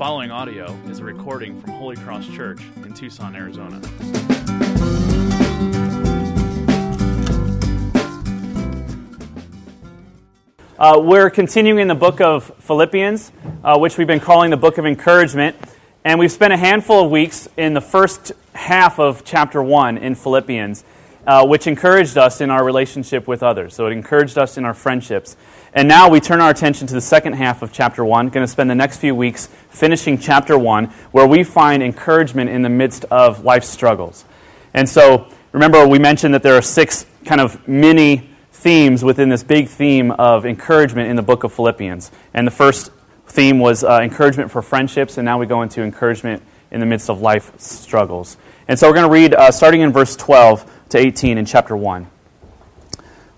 following audio is a recording from Holy Cross Church in Tucson, Arizona. Uh, we're continuing in the book of Philippians, uh, which we've been calling the book of encouragement. And we've spent a handful of weeks in the first half of chapter 1 in Philippians, uh, which encouraged us in our relationship with others. So it encouraged us in our friendships. And now we turn our attention to the second half of chapter 1. Going to spend the next few weeks finishing chapter 1, where we find encouragement in the midst of life's struggles. And so, remember, we mentioned that there are six kind of mini themes within this big theme of encouragement in the book of Philippians. And the first theme was uh, encouragement for friendships, and now we go into encouragement in the midst of life struggles. And so we're going to read uh, starting in verse 12 to 18 in chapter 1.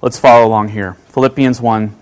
Let's follow along here. Philippians 1,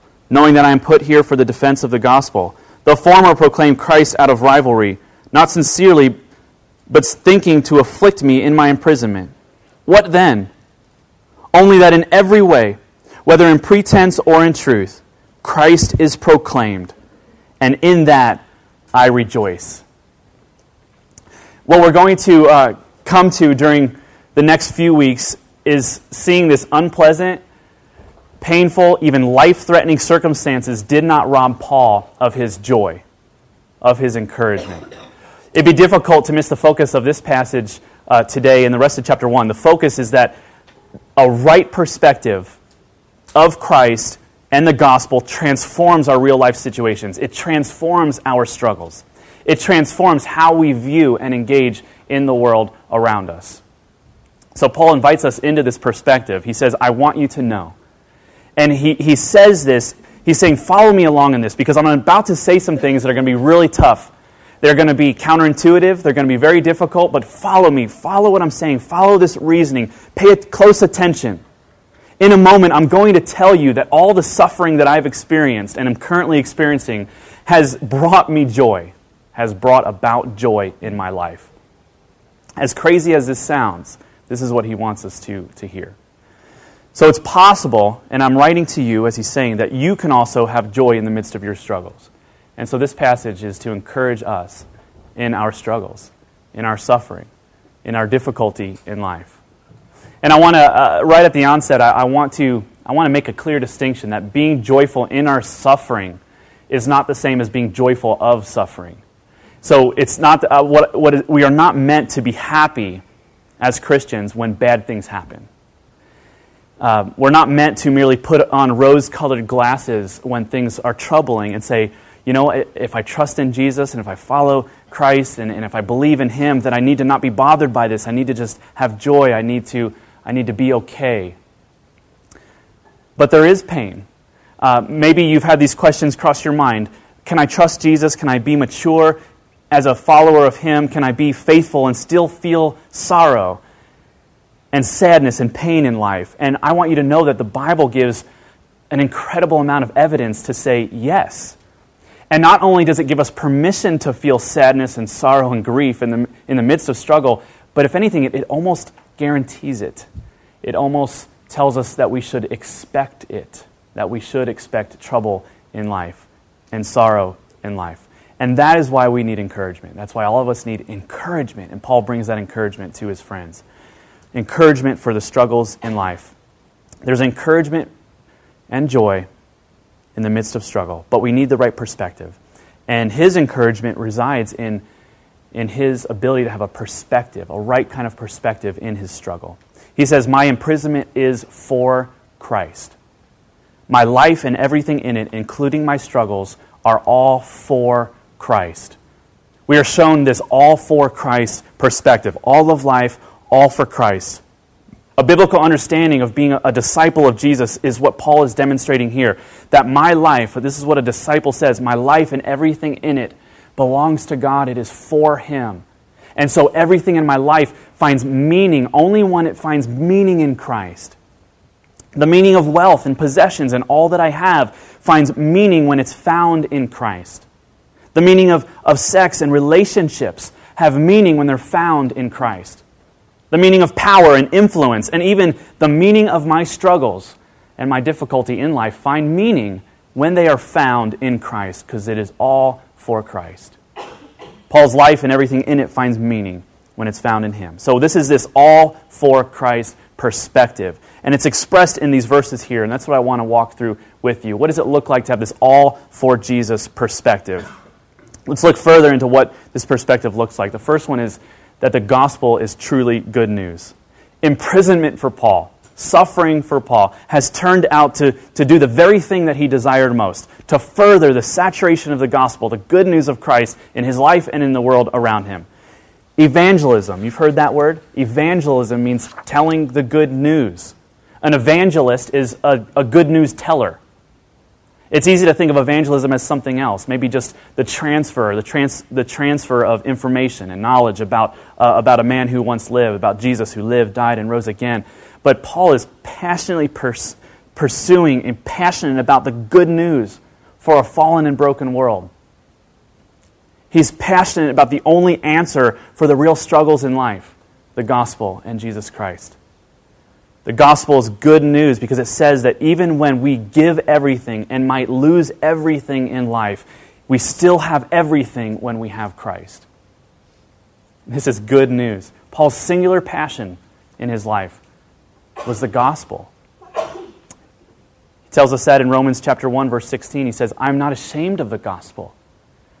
knowing that I am put here for the defense of the gospel. The former proclaim Christ out of rivalry, not sincerely, but thinking to afflict me in my imprisonment. What then? Only that in every way, whether in pretense or in truth, Christ is proclaimed, and in that I rejoice. What we're going to uh, come to during the next few weeks is seeing this unpleasant, painful, even life threatening circumstances did not rob Paul of his joy, of his encouragement. It'd be difficult to miss the focus of this passage uh, today and the rest of chapter 1. The focus is that a right perspective of Christ and the gospel transforms our real life situations. It transforms our struggles. It transforms how we view and engage in the world around us. So, Paul invites us into this perspective. He says, I want you to know. And he, he says this, he's saying, Follow me along in this because I'm about to say some things that are going to be really tough. They're going to be counterintuitive. They're going to be very difficult, but follow me. Follow what I'm saying. Follow this reasoning. Pay close attention. In a moment, I'm going to tell you that all the suffering that I've experienced and am currently experiencing has brought me joy, has brought about joy in my life. As crazy as this sounds, this is what he wants us to, to hear. So it's possible, and I'm writing to you as he's saying, that you can also have joy in the midst of your struggles. And so this passage is to encourage us in our struggles, in our suffering, in our difficulty in life. And I want to, uh, right at the onset, I, I, want to, I want to make a clear distinction that being joyful in our suffering is not the same as being joyful of suffering. So it's not, uh, what, what is, we are not meant to be happy as Christians when bad things happen. Uh, we're not meant to merely put on rose colored glasses when things are troubling and say, you know, if I trust in Jesus and if I follow Christ and, and if I believe in Him, then I need to not be bothered by this. I need to just have joy. I need to, I need to be okay. But there is pain. Uh, maybe you've had these questions cross your mind. Can I trust Jesus? Can I be mature as a follower of Him? Can I be faithful and still feel sorrow and sadness and pain in life? And I want you to know that the Bible gives an incredible amount of evidence to say yes. And not only does it give us permission to feel sadness and sorrow and grief in the, in the midst of struggle, but if anything, it, it almost guarantees it. It almost tells us that we should expect it, that we should expect trouble in life and sorrow in life. And that is why we need encouragement. That's why all of us need encouragement. And Paul brings that encouragement to his friends encouragement for the struggles in life. There's encouragement and joy in the midst of struggle, but we need the right perspective. And his encouragement resides in, in his ability to have a perspective, a right kind of perspective in his struggle. He says, My imprisonment is for Christ. My life and everything in it, including my struggles, are all for Christ. We are shown this all for Christ perspective. All of life, all for Christ. A biblical understanding of being a disciple of Jesus is what Paul is demonstrating here. That my life, this is what a disciple says, my life and everything in it belongs to God, it is for Him. And so everything in my life finds meaning only when it finds meaning in Christ. The meaning of wealth and possessions and all that I have finds meaning when it's found in Christ. The meaning of, of sex and relationships have meaning when they're found in Christ. The meaning of power and influence, and even the meaning of my struggles and my difficulty in life find meaning when they are found in Christ, because it is all for Christ. Paul's life and everything in it finds meaning when it's found in him. So, this is this all for Christ perspective. And it's expressed in these verses here, and that's what I want to walk through with you. What does it look like to have this all for Jesus perspective? Let's look further into what this perspective looks like. The first one is that the gospel is truly good news. Imprisonment for Paul, suffering for Paul, has turned out to, to do the very thing that he desired most to further the saturation of the gospel, the good news of Christ in his life and in the world around him. Evangelism, you've heard that word? Evangelism means telling the good news. An evangelist is a, a good news teller. It's easy to think of evangelism as something else, maybe just the transfer, the, trans, the transfer of information and knowledge about, uh, about a man who once lived, about Jesus who lived, died, and rose again. But Paul is passionately pers- pursuing and passionate about the good news for a fallen and broken world. He's passionate about the only answer for the real struggles in life the gospel and Jesus Christ. The gospel is good news because it says that even when we give everything and might lose everything in life, we still have everything when we have Christ. This is good news. Paul's singular passion in his life was the gospel. He tells us that in Romans chapter 1 verse 16 he says, "I'm not ashamed of the gospel,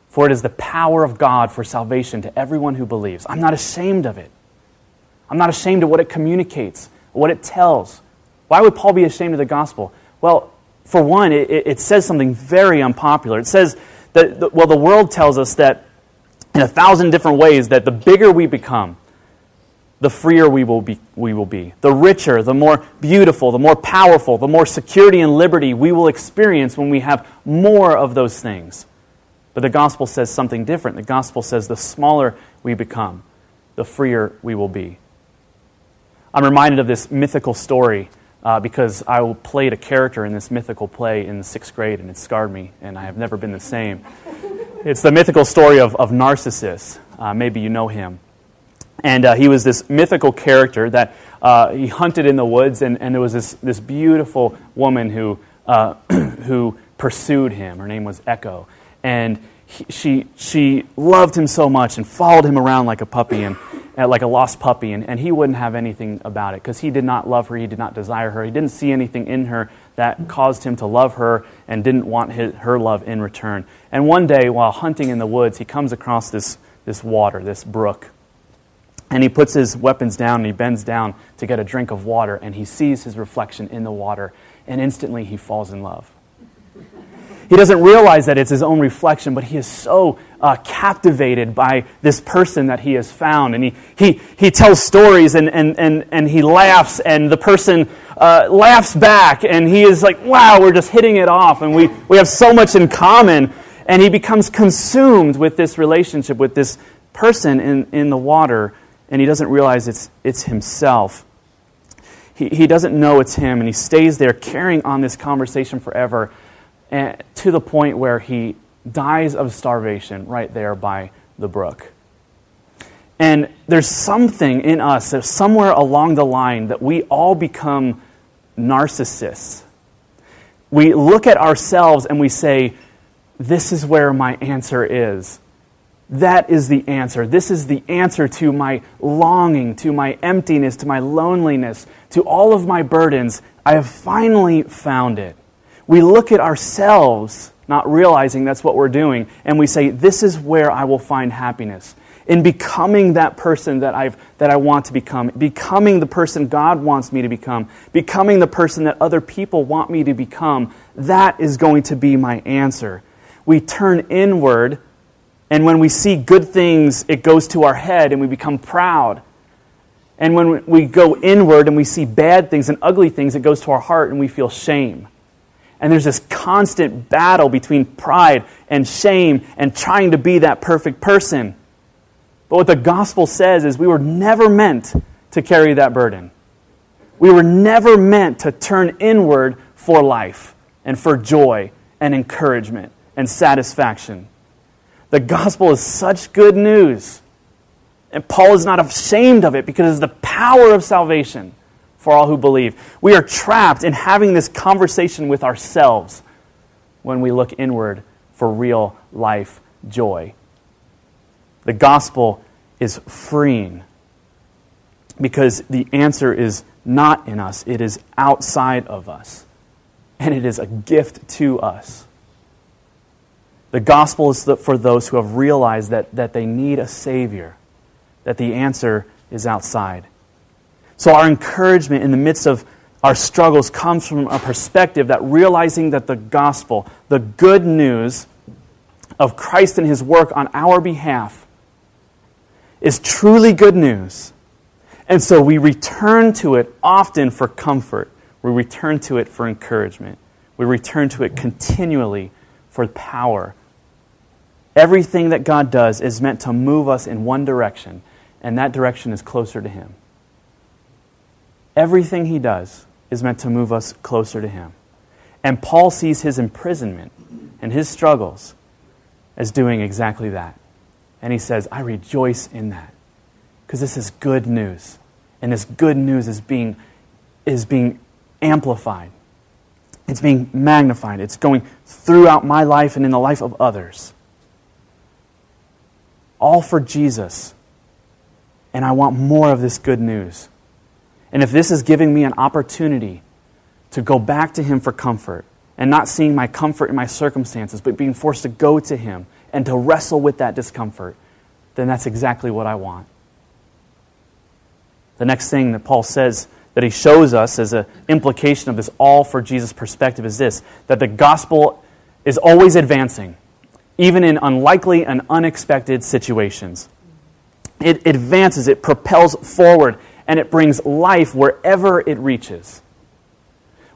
for it is the power of God for salvation to everyone who believes." I'm not ashamed of it. I'm not ashamed of what it communicates what it tells. Why would Paul be ashamed of the gospel? Well, for one, it, it says something very unpopular. It says that, well, the world tells us that in a thousand different ways that the bigger we become, the freer we will, be, we will be. The richer, the more beautiful, the more powerful, the more security and liberty we will experience when we have more of those things. But the gospel says something different. The gospel says the smaller we become, the freer we will be. I'm reminded of this mythical story uh, because I played a character in this mythical play in the sixth grade, and it scarred me, and I have never been the same. It's the mythical story of, of Narcissus. Uh, maybe you know him. And uh, he was this mythical character that uh, he hunted in the woods, and, and there was this, this beautiful woman who, uh, who pursued him. Her name was Echo. And he, she, she loved him so much and followed him around like a puppy. And, like a lost puppy, and, and he wouldn't have anything about it because he did not love her, he did not desire her, he didn't see anything in her that caused him to love her and didn't want his, her love in return. And one day, while hunting in the woods, he comes across this, this water, this brook. And he puts his weapons down and he bends down to get a drink of water, and he sees his reflection in the water, and instantly he falls in love. He doesn't realize that it's his own reflection, but he is so uh, captivated by this person that he has found. And he, he, he tells stories and, and, and, and he laughs, and the person uh, laughs back, and he is like, wow, we're just hitting it off, and we, we have so much in common. And he becomes consumed with this relationship with this person in, in the water, and he doesn't realize it's, it's himself. He, he doesn't know it's him, and he stays there carrying on this conversation forever and to the point where he dies of starvation right there by the brook. And there's something in us, there's somewhere along the line that we all become narcissists. We look at ourselves and we say, This is where my answer is. That is the answer. This is the answer to my longing, to my emptiness, to my loneliness, to all of my burdens. I have finally found it we look at ourselves, not realizing that's what we're doing, and we say, This is where I will find happiness. In becoming that person that, I've, that I want to become, becoming the person God wants me to become, becoming the person that other people want me to become, that is going to be my answer. We turn inward, and when we see good things, it goes to our head and we become proud. And when we go inward and we see bad things and ugly things, it goes to our heart and we feel shame. And there's this constant battle between pride and shame and trying to be that perfect person. But what the gospel says is we were never meant to carry that burden. We were never meant to turn inward for life and for joy and encouragement and satisfaction. The gospel is such good news. And Paul is not ashamed of it because it's the power of salvation for all who believe. We are trapped in having this conversation with ourselves when we look inward for real life joy. The gospel is freeing because the answer is not in us, it is outside of us. And it is a gift to us. The gospel is for those who have realized that, that they need a Savior, that the answer is outside. So, our encouragement in the midst of our struggles comes from a perspective that realizing that the gospel, the good news of Christ and his work on our behalf, is truly good news. And so we return to it often for comfort. We return to it for encouragement. We return to it continually for power. Everything that God does is meant to move us in one direction, and that direction is closer to Him. Everything he does is meant to move us closer to him. And Paul sees his imprisonment and his struggles as doing exactly that. And he says, I rejoice in that because this is good news. And this good news is being, is being amplified, it's being magnified, it's going throughout my life and in the life of others. All for Jesus. And I want more of this good news. And if this is giving me an opportunity to go back to Him for comfort and not seeing my comfort in my circumstances, but being forced to go to Him and to wrestle with that discomfort, then that's exactly what I want. The next thing that Paul says that he shows us as an implication of this all for Jesus perspective is this that the gospel is always advancing, even in unlikely and unexpected situations. It advances, it propels forward, and it brings life wherever it reaches.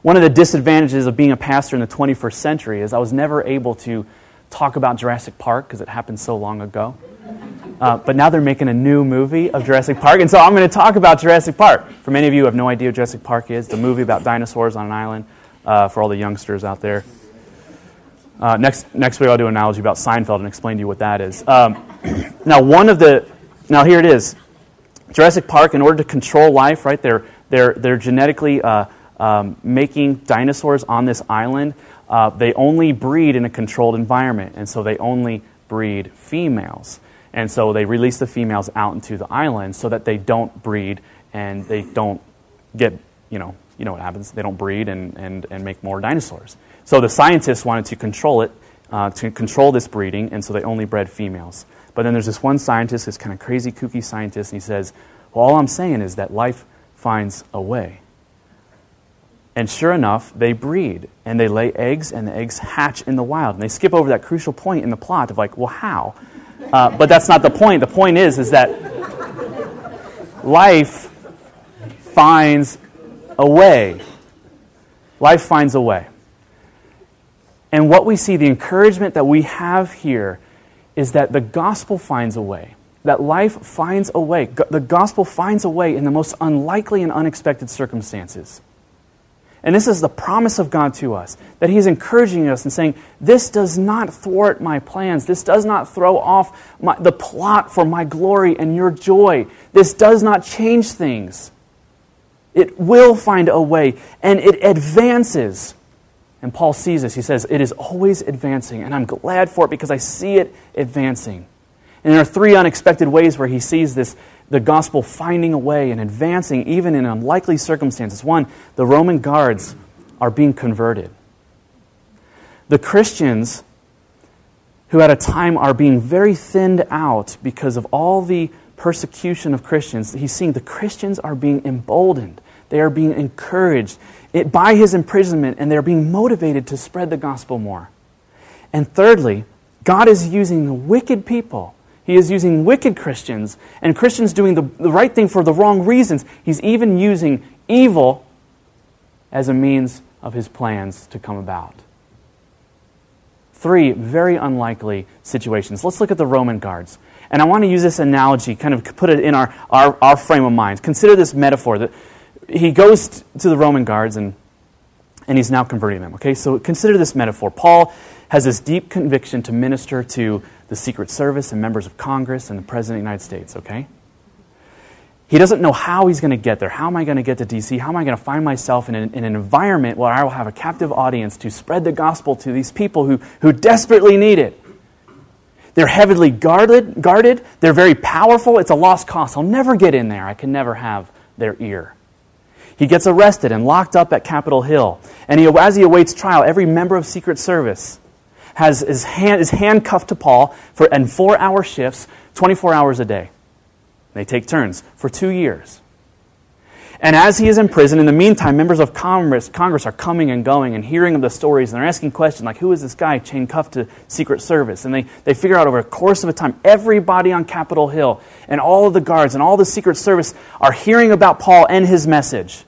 One of the disadvantages of being a pastor in the 21st century is I was never able to talk about Jurassic Park because it happened so long ago. Uh, but now they're making a new movie of Jurassic Park, and so I'm going to talk about Jurassic Park. For many of you who have no idea what Jurassic Park is, the movie about dinosaurs on an island uh, for all the youngsters out there. Uh, next, next week I'll do an analogy about Seinfeld and explain to you what that is. Um, now, one of the, now here it is. Jurassic Park, in order to control life, right, they're, they're, they're genetically uh, um, making dinosaurs on this island. Uh, they only breed in a controlled environment, and so they only breed females. And so they release the females out into the island so that they don't breed and they don't get, you know, you know what happens. They don't breed and, and, and make more dinosaurs. So the scientists wanted to control it, uh, to control this breeding, and so they only bred females. But then there's this one scientist, this kind of crazy, kooky scientist, and he says, Well, all I'm saying is that life finds a way. And sure enough, they breed and they lay eggs, and the eggs hatch in the wild. And they skip over that crucial point in the plot of, like, well, how? Uh, but that's not the point. The point is, is that life finds a way. Life finds a way. And what we see, the encouragement that we have here, is that the gospel finds a way, that life finds a way. The gospel finds a way in the most unlikely and unexpected circumstances. And this is the promise of God to us that He's encouraging us and saying, This does not thwart my plans. This does not throw off my, the plot for my glory and your joy. This does not change things. It will find a way, and it advances and Paul sees this. He says, It is always advancing, and I'm glad for it because I see it advancing. And there are three unexpected ways where he sees this the gospel finding a way and advancing even in unlikely circumstances. One, the Roman guards are being converted. The Christians who at a time are being very thinned out because of all the persecution of Christians, he's seeing the Christians are being emboldened. They are being encouraged it, by his imprisonment, and they're being motivated to spread the gospel more. And thirdly, God is using wicked people. He is using wicked Christians and Christians doing the, the right thing for the wrong reasons. He's even using evil as a means of his plans to come about. Three very unlikely situations. Let's look at the Roman guards. And I want to use this analogy, kind of put it in our, our, our frame of mind. Consider this metaphor that he goes to the Roman guards and, and he's now converting them. Okay, so consider this metaphor. Paul has this deep conviction to minister to the Secret Service and members of Congress and the President of the United States, okay? He doesn't know how he's going to get there. How am I going to get to D.C.? How am I going to find myself in an, in an, environment where I will have a captive audience to spread the gospel to these people who, who desperately need it? They're heavily guarded, guarded. They're very powerful. It's a lost cause. I'll never get in there. I can never have their ear. He gets arrested and locked up at Capitol Hill. And he, as he awaits trial, every member of Secret Service has his hand, is handcuffed to Paul for, and four hour shifts, 24 hours a day. They take turns for two years. And as he is in prison, in the meantime, members of Congress, Congress are coming and going and hearing of the stories, and they're asking questions like, who is this guy chained cuffed to Secret Service? And they, they figure out over a course of a time, everybody on Capitol Hill and all of the guards and all the Secret Service are hearing about Paul and his message.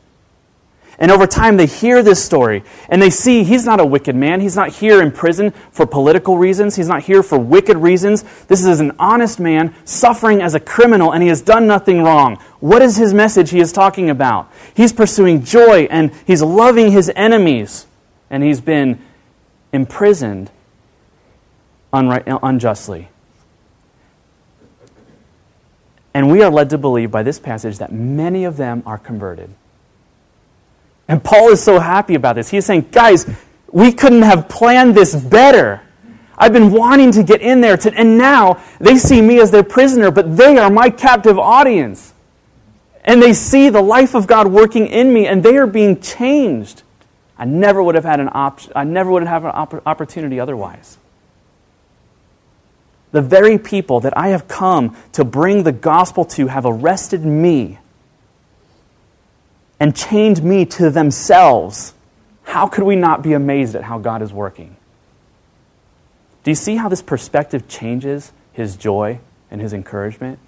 And over time, they hear this story and they see he's not a wicked man. He's not here in prison for political reasons. He's not here for wicked reasons. This is an honest man suffering as a criminal and he has done nothing wrong. What is his message he is talking about? He's pursuing joy and he's loving his enemies and he's been imprisoned unjustly. And we are led to believe by this passage that many of them are converted. And Paul is so happy about this. He's saying, guys, we couldn't have planned this better. I've been wanting to get in there, to, and now they see me as their prisoner, but they are my captive audience. And they see the life of God working in me, and they are being changed. I never would have had an option. I never would have an opp- opportunity otherwise. The very people that I have come to bring the gospel to have arrested me and chained me to themselves, how could we not be amazed at how God is working? Do you see how this perspective changes his joy and his encouragement?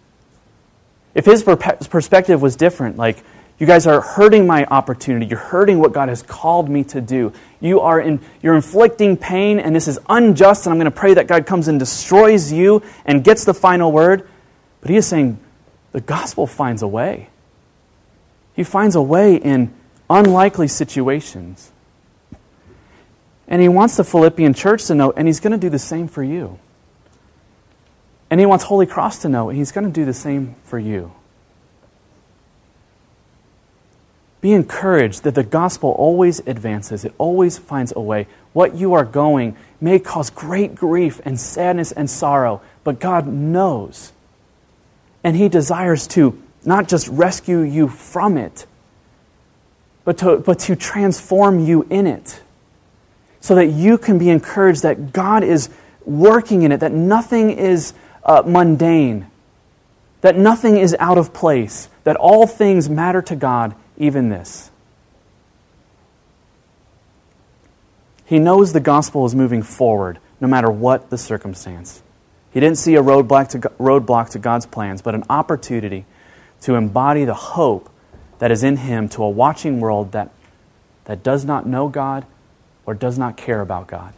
If his perspective was different, like, you guys are hurting my opportunity. You're hurting what God has called me to do. You are in, you're inflicting pain, and this is unjust, and I'm going to pray that God comes and destroys you and gets the final word. But he is saying the gospel finds a way. He finds a way in unlikely situations. And he wants the Philippian church to know, and he's going to do the same for you. And he wants Holy Cross to know, and he's going to do the same for you. Be encouraged that the gospel always advances, it always finds a way. What you are going may cause great grief and sadness and sorrow, but God knows. And He desires to not just rescue you from it, but to, but to transform you in it. So that you can be encouraged that God is working in it, that nothing is uh, mundane, that nothing is out of place, that all things matter to God, even this. He knows the gospel is moving forward no matter what the circumstance. He didn't see a roadblock to, roadblock to God's plans, but an opportunity to embody the hope that is in him to a watching world that, that does not know God or does not care about God.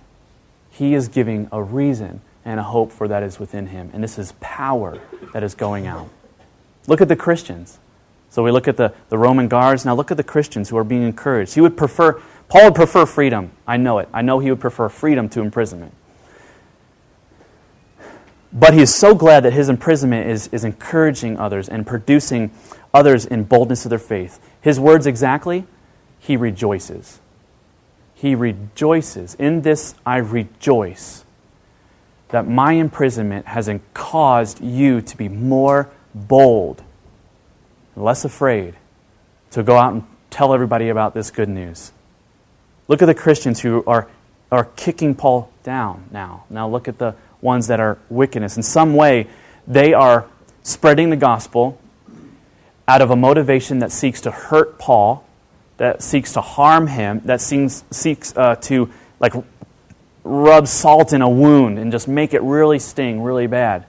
He is giving a reason and a hope for that is within him. And this is power that is going out. Look at the Christians. So we look at the, the Roman guards. Now look at the Christians who are being encouraged. He would prefer, Paul would prefer freedom. I know it. I know he would prefer freedom to imprisonment. But he is so glad that his imprisonment is, is encouraging others and producing others in boldness of their faith. His words exactly, he rejoices. He rejoices. In this I rejoice that my imprisonment has caused you to be more bold, less afraid to go out and tell everybody about this good news. Look at the Christians who are, are kicking Paul down now. Now look at the ones that are wickedness. In some way, they are spreading the gospel out of a motivation that seeks to hurt Paul, that seeks to harm him, that seems, seeks uh, to like rub salt in a wound and just make it really sting really bad.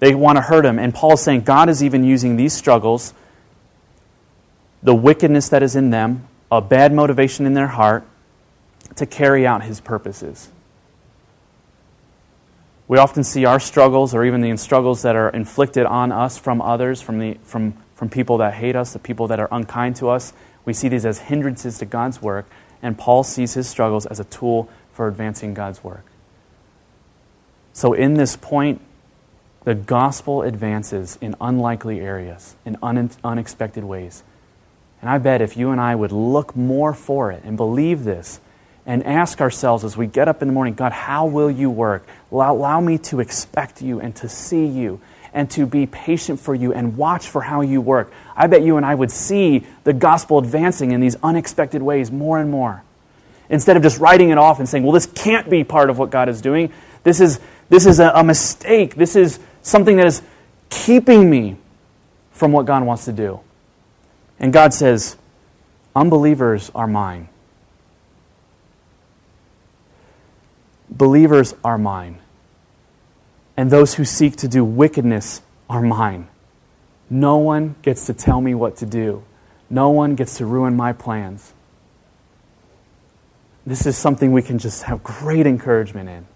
They want to hurt him. And Paul is saying God is even using these struggles, the wickedness that is in them, a bad motivation in their heart to carry out his purposes. We often see our struggles or even the struggles that are inflicted on us from others, from, the, from, from people that hate us, the people that are unkind to us. We see these as hindrances to God's work, and Paul sees his struggles as a tool for advancing God's work. So, in this point, the gospel advances in unlikely areas, in un- unexpected ways. And I bet if you and I would look more for it and believe this and ask ourselves as we get up in the morning, God, how will you work? Allow, allow me to expect you and to see you and to be patient for you and watch for how you work. I bet you and I would see the gospel advancing in these unexpected ways more and more. Instead of just writing it off and saying, well, this can't be part of what God is doing. This is, this is a, a mistake. This is something that is keeping me from what God wants to do. And God says, unbelievers are mine. Believers are mine. And those who seek to do wickedness are mine. No one gets to tell me what to do. No one gets to ruin my plans. This is something we can just have great encouragement in.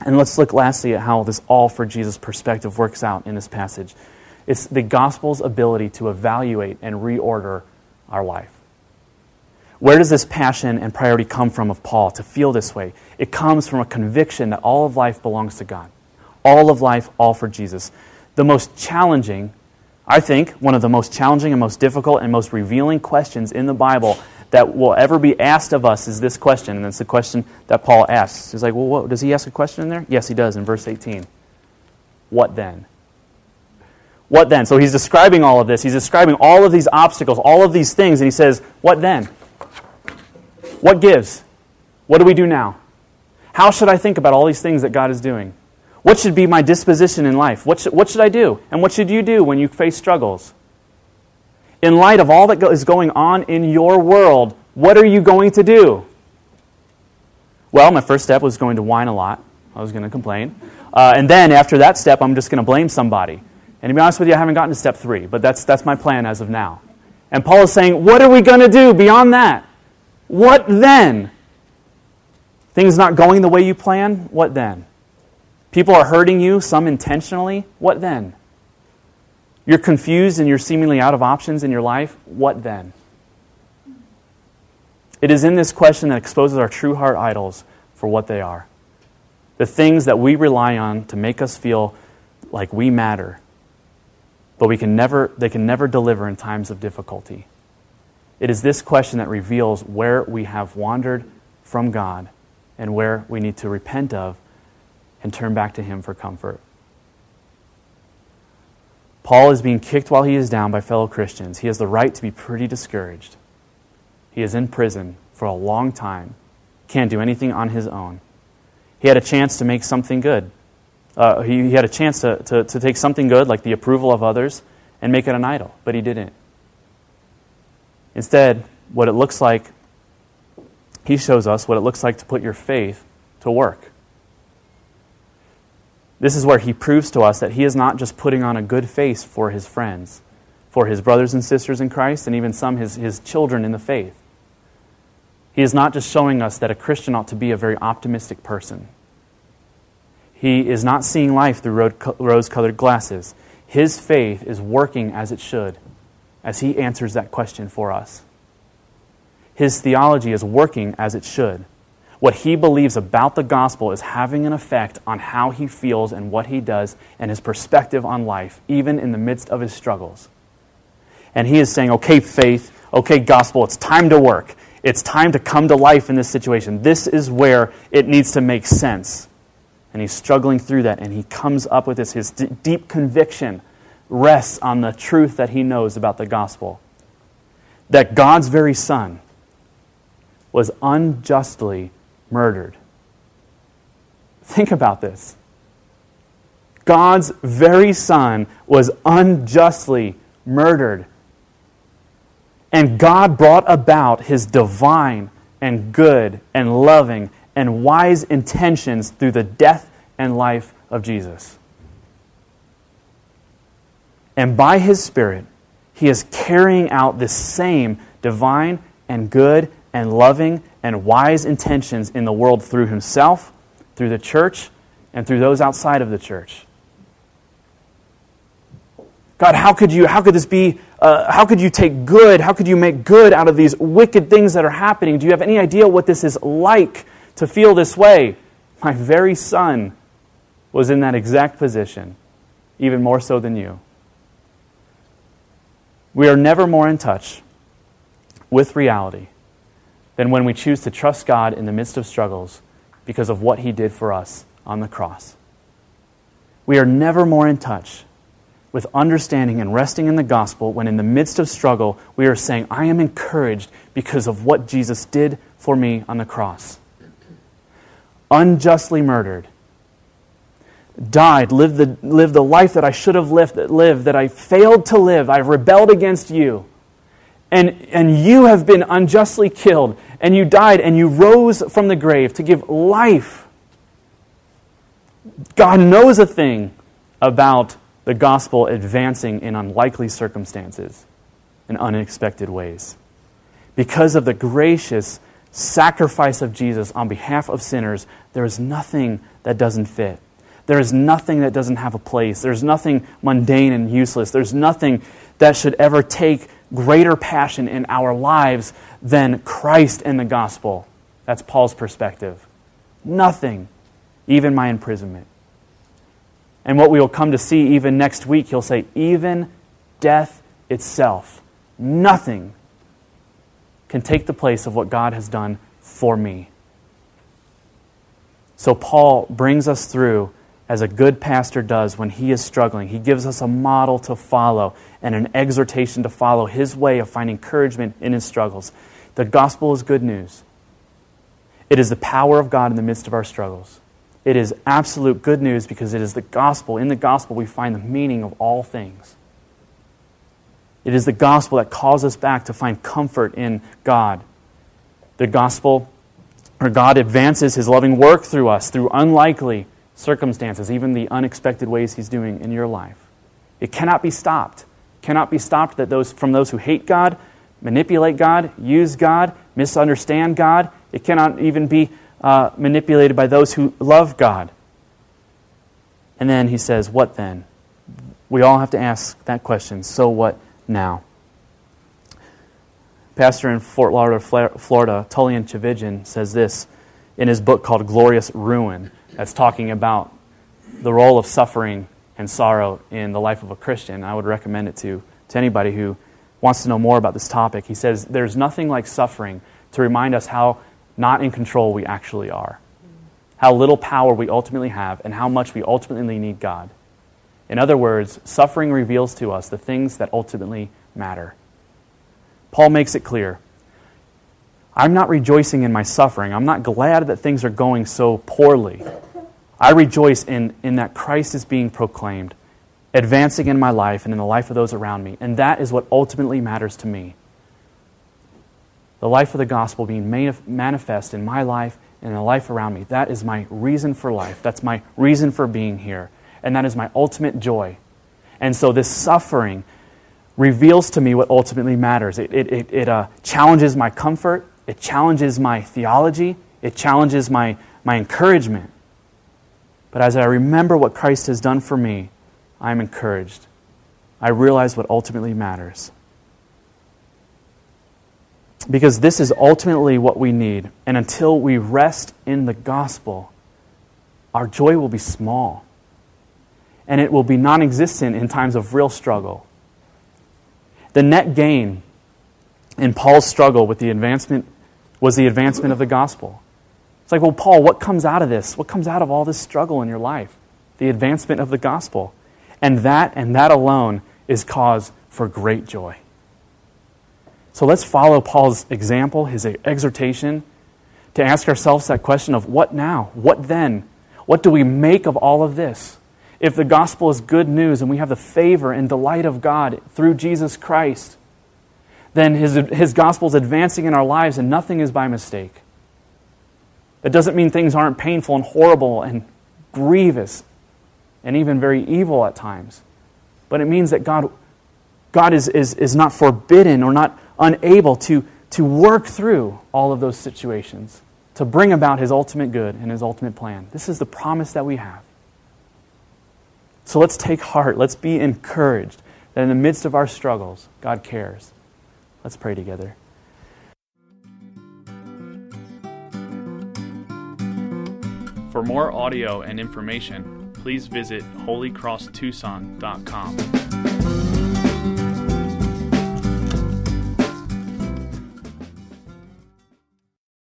And let's look lastly at how this all for Jesus perspective works out in this passage. It's the gospel's ability to evaluate and reorder our life. Where does this passion and priority come from of Paul to feel this way? It comes from a conviction that all of life belongs to God. All of life, all for Jesus. The most challenging, I think, one of the most challenging and most difficult and most revealing questions in the Bible that will ever be asked of us is this question, and it's the question that Paul asks. He's like, well, what, does he ask a question in there? Yes, he does in verse 18. What then? What then? So he's describing all of this. He's describing all of these obstacles, all of these things, and he says, What then? What gives? What do we do now? How should I think about all these things that God is doing? What should be my disposition in life? What should, what should I do? And what should you do when you face struggles? in light of all that is going on in your world, what are you going to do? Well, my first step was going to whine a lot. I was going to complain. Uh, and then after that step, I'm just going to blame somebody. And to be honest with you, I haven't gotten to step three, but that's, that's my plan as of now. And Paul is saying, What are we going to do beyond that? What then? Things not going the way you plan? What then? People are hurting you, some intentionally? What then? You're confused and you're seemingly out of options in your life. What then? It is in this question that exposes our true heart idols for what they are. The things that we rely on to make us feel like we matter, but we can never, they can never deliver in times of difficulty. It is this question that reveals where we have wandered from God and where we need to repent of and turn back to Him for comfort. Paul is being kicked while he is down by fellow Christians. He has the right to be pretty discouraged. He is in prison for a long time, can't do anything on his own. He had a chance to make something good. Uh, he, he, had a chance to, to, to take something good, like the approval of others, and make it an idol, but he didn't. Instead, what it looks like, he shows us what it looks like to put your faith to work. This is where he proves to us that he is not just putting on a good face for his friends, for his brothers and sisters in Christ, and even some his, his children in the faith. He is not just showing us that a Christian ought to be a very optimistic person. He is not seeing life through rose colored glasses. His faith is working as it should as he answers that question for us. His theology is working as it should what he believes about the gospel is having an effect on how he feels and what he does and his perspective on life, even in the midst of his struggles. And he is saying, okay, faith, okay, gospel, it's time to work. It's time to come to life in this situation. This is where it needs to make sense. And he's struggling through that, and he comes up with this. His d- deep conviction rests on the truth that he knows about the gospel that God's very Son was unjustly murdered. Think about this. God's very Son was unjustly murdered. And God brought about his divine and good and loving and wise intentions through the death and life of Jesus. And by his Spirit, he is carrying out this same divine and good and loving and wise intentions in the world through himself, through the church, and through those outside of the church. God, how could you, how could this be, uh, how could you take good, how could you make good out of these wicked things that are happening? Do you have any idea what this is like to feel this way? My very son was in that exact position, even more so than you. We are never more in touch with reality than when we choose to trust God in the midst of struggles because of what He did for us on the cross. We are never more in touch with understanding and resting in the gospel when in the midst of struggle we are saying, I am encouraged because of what Jesus did for me on the cross. Unjustly murdered, died, lived the, lived the life that I should have lived, lived, that I failed to live. I rebelled against you. And, and you have been unjustly killed, and you died, and you rose from the grave to give life. God knows a thing about the gospel advancing in unlikely circumstances in unexpected ways. Because of the gracious sacrifice of Jesus on behalf of sinners, there is nothing that doesn't fit. There is nothing that doesn't have a place. There's nothing mundane and useless. There's nothing that should ever take greater passion in our lives than Christ and the gospel. That's Paul's perspective. Nothing, even my imprisonment. And what we will come to see even next week, he'll say, even death itself, nothing can take the place of what God has done for me. So Paul brings us through as a good pastor does when he is struggling. He gives us a model to follow and an exhortation to follow his way of finding encouragement in his struggles. The gospel is good news. It is the power of God in the midst of our struggles. It is absolute good news because it is the gospel. In the gospel, we find the meaning of all things. It is the gospel that calls us back to find comfort in God. The gospel, or God advances his loving work through us, through unlikely, circumstances, even the unexpected ways He's doing in your life. It cannot be stopped. cannot be stopped that those, from those who hate God, manipulate God, use God, misunderstand God. It cannot even be uh, manipulated by those who love God. And then he says, What then? We all have to ask that question. So what now? Pastor in Fort Lauderdale, Florida, Tullian Tchividjian, says this in his book called Glorious Ruin that's talking about the role of suffering and sorrow in the life of a Christian. I would recommend it to, to anybody who wants to know more about this topic. He says, There's nothing like suffering to remind us how not in control we actually are, how little power we ultimately have, and how much we ultimately need God. In other words, suffering reveals to us the things that ultimately matter. Paul makes it clear I'm not rejoicing in my suffering. I'm not glad that things are going so poorly. I rejoice in, in that Christ is being proclaimed, advancing in my life and in the life of those around me. And that is what ultimately matters to me. The life of the gospel being manifest in my life and in the life around me. That is my reason for life. That's my reason for being here. And that is my ultimate joy. And so this suffering reveals to me what ultimately matters. It, it, it, it uh, challenges my comfort, it challenges my theology, it challenges my, my encouragement. But as I remember what Christ has done for me, I'm encouraged. I realize what ultimately matters. Because this is ultimately what we need. And until we rest in the gospel, our joy will be small. And it will be non existent in times of real struggle. The net gain in Paul's struggle with the advancement was the advancement of the gospel. It's like, well, Paul, what comes out of this? What comes out of all this struggle in your life? The advancement of the gospel. And that and that alone is cause for great joy. So let's follow Paul's example, his exhortation, to ask ourselves that question of what now? What then? What do we make of all of this? If the gospel is good news and we have the favor and delight of God through Jesus Christ, then his, his gospel is advancing in our lives and nothing is by mistake. That doesn't mean things aren't painful and horrible and grievous and even very evil at times. But it means that God, God is, is, is not forbidden or not unable to, to work through all of those situations to bring about his ultimate good and his ultimate plan. This is the promise that we have. So let's take heart. Let's be encouraged that in the midst of our struggles, God cares. Let's pray together. For more audio and information, please visit holycrosstucson.com.